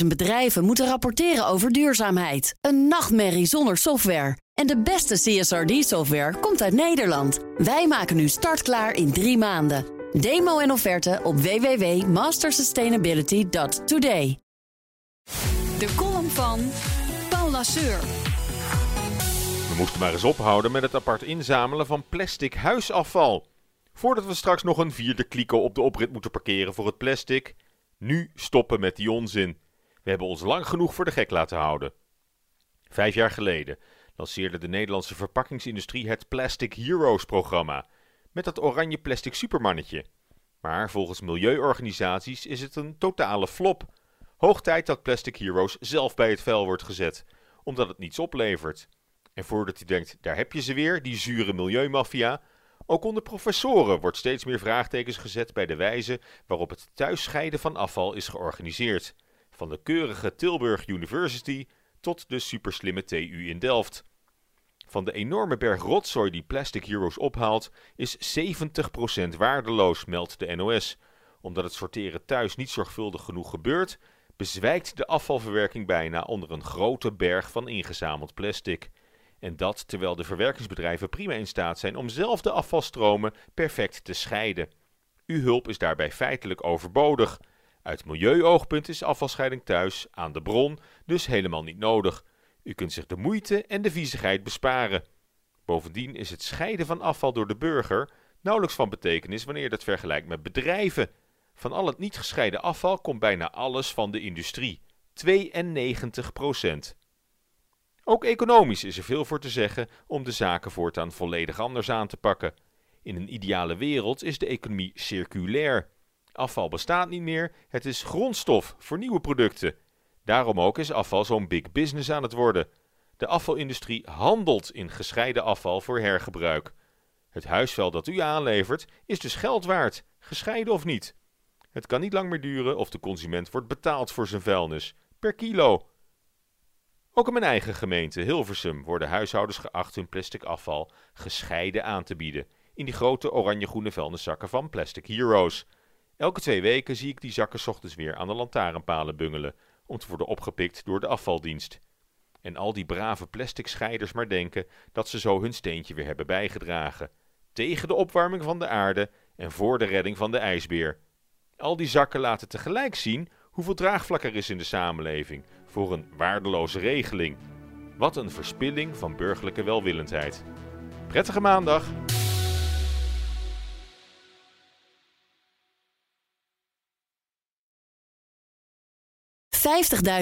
50.000 bedrijven moeten rapporteren over duurzaamheid. Een nachtmerrie zonder software. En de beste CSRD-software komt uit Nederland. Wij maken nu startklaar in drie maanden. Demo en offerte op www.mastersustainability.today. De column van Paul Lasseur. We moesten maar eens ophouden met het apart inzamelen van plastic huisafval. Voordat we straks nog een vierde kliko op de oprit moeten parkeren voor het plastic. Nu stoppen met die onzin. We hebben ons lang genoeg voor de gek laten houden. Vijf jaar geleden lanceerde de Nederlandse verpakkingsindustrie het Plastic Heroes programma. Met dat oranje plastic supermannetje. Maar volgens milieuorganisaties is het een totale flop. Hoog tijd dat Plastic Heroes zelf bij het vuil wordt gezet, omdat het niets oplevert. En voordat u denkt, daar heb je ze weer, die zure milieumafia. Ook onder professoren wordt steeds meer vraagtekens gezet bij de wijze waarop het thuisscheiden van afval is georganiseerd. Van de keurige Tilburg University tot de superslimme TU in Delft. Van de enorme berg rotzooi die Plastic Heroes ophaalt, is 70% waardeloos, meldt de NOS. Omdat het sorteren thuis niet zorgvuldig genoeg gebeurt, bezwijkt de afvalverwerking bijna onder een grote berg van ingezameld plastic. En dat terwijl de verwerkingsbedrijven prima in staat zijn om zelf de afvalstromen perfect te scheiden. Uw hulp is daarbij feitelijk overbodig. Uit milieuoogpunt is afvalscheiding thuis, aan de bron, dus helemaal niet nodig. U kunt zich de moeite en de viezigheid besparen. Bovendien is het scheiden van afval door de burger nauwelijks van betekenis wanneer dat vergelijkt met bedrijven. Van al het niet gescheiden afval komt bijna alles van de industrie. 92 procent. Ook economisch is er veel voor te zeggen om de zaken voortaan volledig anders aan te pakken. In een ideale wereld is de economie circulair. Afval bestaat niet meer, het is grondstof voor nieuwe producten. Daarom ook is afval zo'n big business aan het worden. De afvalindustrie handelt in gescheiden afval voor hergebruik. Het huisvuil dat u aanlevert is dus geld waard, gescheiden of niet. Het kan niet lang meer duren of de consument wordt betaald voor zijn vuilnis, per kilo. Ook in mijn eigen gemeente, Hilversum, worden huishoudens geacht hun plastic afval gescheiden aan te bieden. In die grote oranje-groene vuilniszakken van Plastic Heroes. Elke twee weken zie ik die zakken ochtends weer aan de lantaarnpalen bungelen, om te worden opgepikt door de afvaldienst. En al die brave plastic scheiders maar denken dat ze zo hun steentje weer hebben bijgedragen. Tegen de opwarming van de aarde en voor de redding van de ijsbeer. Al die zakken laten tegelijk zien hoeveel draagvlak er is in de samenleving voor een waardeloze regeling. Wat een verspilling van burgerlijke welwillendheid. Prettige maandag!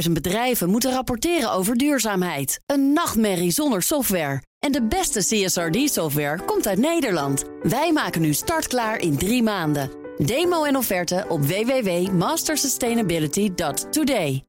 ...50.000 bedrijven moeten rapporteren over duurzaamheid. Een nachtmerrie zonder software. En de beste CSRD-software komt uit Nederland. Wij maken nu startklaar in drie maanden. Demo en offerte op www.mastersustainability.today.